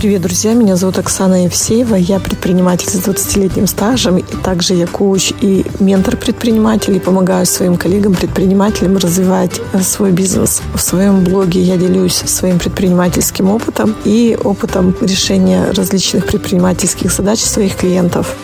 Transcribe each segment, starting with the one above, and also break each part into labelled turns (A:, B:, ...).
A: Привет, друзья! Меня зовут Оксана Евсеева. Я предприниматель с 20-летним стажем. И также я коуч и ментор предпринимателей. Помогаю своим коллегам-предпринимателям развивать э, свой бизнес. В своем блоге я делюсь своим предпринимательским опытом и опытом решения различных предпринимательских задач своих клиентов.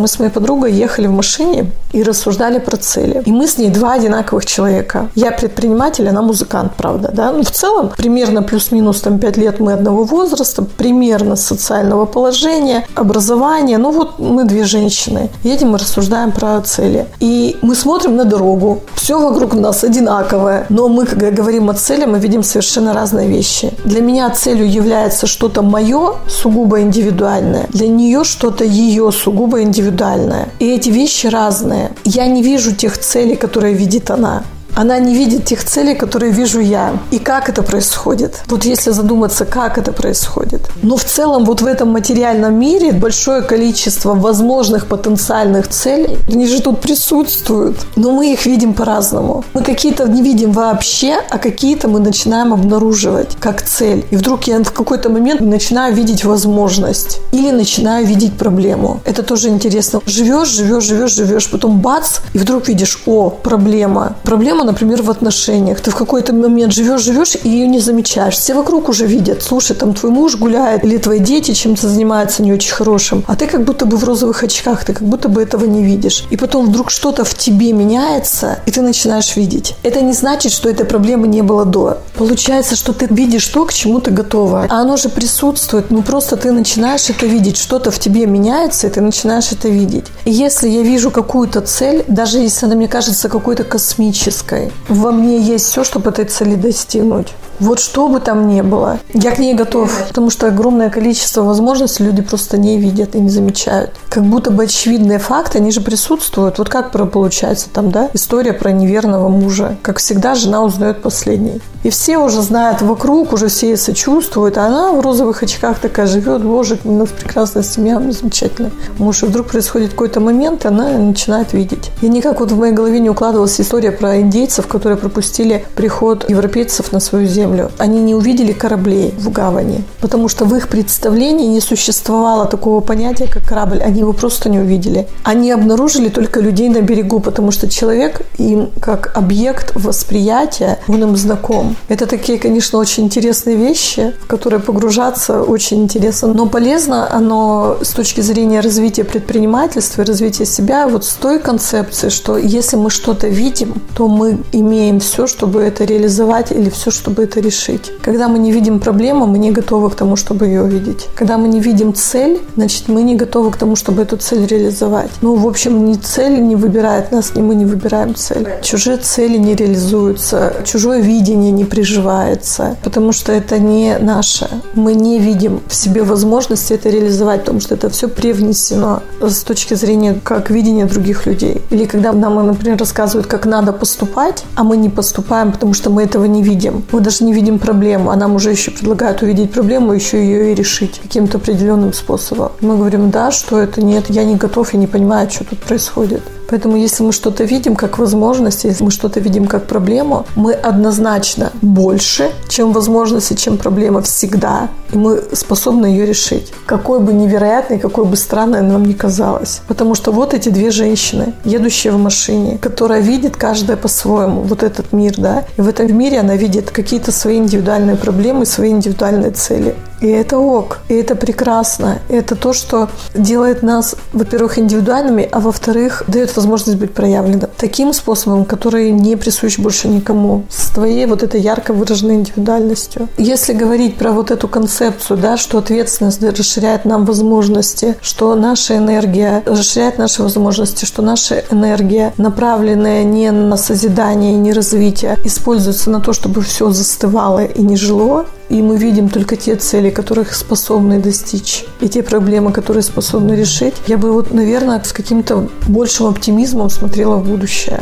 A: Мы с моей подругой ехали в машине и рассуждали про цели. И мы с ней два одинаковых человека. Я предприниматель, она музыкант, правда, да? Ну, в целом, примерно плюс-минус там пять лет мы одного возраста, примерно социального положения, образования. Ну, вот мы две женщины. Едем и рассуждаем про цели. И мы смотрим на дорогу. Все вокруг нас одинаковое. Но мы, когда говорим о цели, мы видим совершенно разные вещи. Для меня целью является что-то мое, сугубо индивидуальное. Для нее что-то ее сугубо индивидуальное индивидуальная. И эти вещи разные. Я не вижу тех целей, которые видит она. Она не видит тех целей, которые вижу я. И как это происходит? Вот если задуматься, как это происходит. Но в целом вот в этом материальном мире большое количество возможных потенциальных целей, они же тут присутствуют. Но мы их видим по-разному. Мы какие-то не видим вообще, а какие-то мы начинаем обнаруживать как цель. И вдруг я в какой-то момент начинаю видеть возможность. Или начинаю видеть проблему. Это тоже интересно. Живешь, живешь, живешь, живешь, потом бац, и вдруг видишь, о, проблема. Проблема проблема, например, в отношениях. Ты в какой-то момент живешь, живешь и ее не замечаешь. Все вокруг уже видят, слушай, там твой муж гуляет, или твои дети чем-то занимаются не очень хорошим, а ты как будто бы в розовых очках, ты как будто бы этого не видишь. И потом вдруг что-то в тебе меняется, и ты начинаешь видеть. Это не значит, что этой проблемы не было до. Получается, что ты видишь то, к чему ты готова. А оно же присутствует, ну просто ты начинаешь это видеть. Что-то в тебе меняется, и ты начинаешь это видеть. И если я вижу какую-то цель, даже если она мне кажется какой-то космической, человеческой. Во мне есть все, чтобы этой цели достигнуть. Вот что бы там ни было, я к ней готов. Потому что огромное количество возможностей люди просто не видят и не замечают. Как будто бы очевидные факты, они же присутствуют. Вот как получается там, да, история про неверного мужа. Как всегда, жена узнает последней. И все уже знают вокруг, уже все сочувствуют, а она в розовых очках такая живет, боже, у нас прекрасная семья, замечательная. Муж, и вдруг происходит какой-то момент, и она начинает видеть. И никак вот в моей голове не укладывалась история про индейцев, которые пропустили приход европейцев на свою землю. Они не увидели кораблей в гавани, потому что в их представлении не существовало такого понятия, как корабль. Они его просто не увидели. Они обнаружили только людей на берегу, потому что человек им как объект восприятия, он им знаком. Это такие, конечно, очень интересные вещи, в которые погружаться очень интересно, но полезно оно с точки зрения развития предпринимательства развития себя вот с той концепции, что если мы что-то видим, то мы имеем все, чтобы это реализовать или все, чтобы это решить. Когда мы не видим проблему, мы не готовы к тому, чтобы ее увидеть. Когда мы не видим цель, значит, мы не готовы к тому, чтобы эту цель реализовать. Ну, в общем, ни цель не выбирает нас, ни мы не выбираем цель. Чужие цели не реализуются, чужое видение не приживается, потому что это не наше. Мы не видим в себе возможности это реализовать, потому что это все привнесено с точки зрения как видения других людей. Или когда нам, например, рассказывают, как надо поступать, а мы не поступаем, потому что мы этого не видим. Мы даже не видим проблему, а нам уже еще предлагают увидеть проблему, еще ее и решить каким-то определенным способом. Мы говорим, да, что это нет, я не готов, я не понимаю, что тут происходит. Поэтому если мы что-то видим как возможность, если мы что-то видим как проблему, мы однозначно больше, чем возможности, чем проблема всегда, и мы способны ее решить. Какой бы невероятной, какой бы странной нам ни казалось. Потому что вот эти две женщины, едущие в машине, которая видит каждая по-своему вот этот мир, да, и в этом мире она видит какие-то свои индивидуальные проблемы, свои индивидуальные цели. И это ок, и это прекрасно. И это то, что делает нас, во-первых, индивидуальными, а во-вторых, дает возможность быть проявленным таким способом, который не присущ больше никому, с твоей вот этой ярко выраженной индивидуальностью. Если говорить про вот эту концепцию, да, что ответственность расширяет нам возможности, что наша энергия расширяет наши возможности, что наша энергия, направленная не на созидание не развитие, используется на то, чтобы все застывало и не жило, и мы видим только те цели, которых способны достичь, и те проблемы, которые способны решить, я бы вот, наверное, с каким-то большим оптимизмом смотрела в будущее.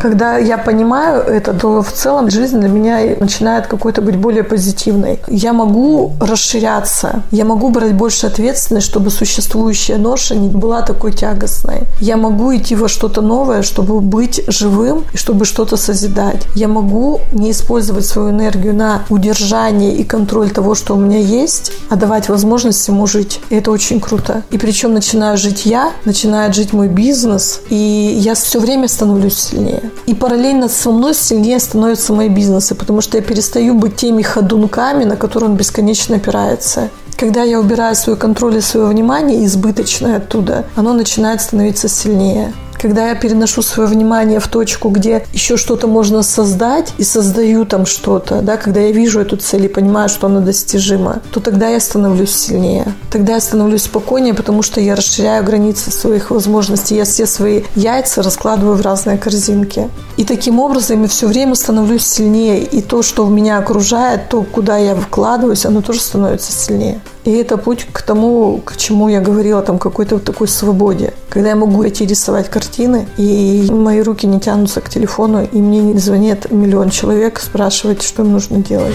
A: Когда я понимаю это, то в целом жизнь для меня начинает какой-то быть более позитивной. Я могу расширяться, я могу брать больше ответственности, чтобы существующая ноша не была такой тягостной. Я могу идти во что-то новое, чтобы быть живым и чтобы что-то созидать. Я могу не использовать свою энергию на удержание и контроль того, что у меня есть, а давать возможность ему жить. И это очень круто. И причем начинаю жить я, начинает жить мой бизнес, и я все время становлюсь сильнее. И параллельно со мной сильнее становятся мои бизнесы, потому что я перестаю быть теми ходунками, на которые он бесконечно опирается. Когда я убираю свой контроль и свое внимание избыточное оттуда, оно начинает становиться сильнее. Когда я переношу свое внимание в точку, где еще что-то можно создать и создаю там что-то, да, когда я вижу эту цель и понимаю, что она достижима, то тогда я становлюсь сильнее. Тогда я становлюсь спокойнее, потому что я расширяю границы своих возможностей. Я все свои яйца раскладываю в разные корзинки. И таким образом я все время становлюсь сильнее. И то, что меня окружает, то, куда я вкладываюсь, оно тоже становится сильнее. И это путь к тому, к чему я говорила, там какой-то вот такой свободе. Когда я могу идти рисовать картины, и мои руки не тянутся к телефону, и мне не звонит миллион человек спрашивать, что им нужно делать.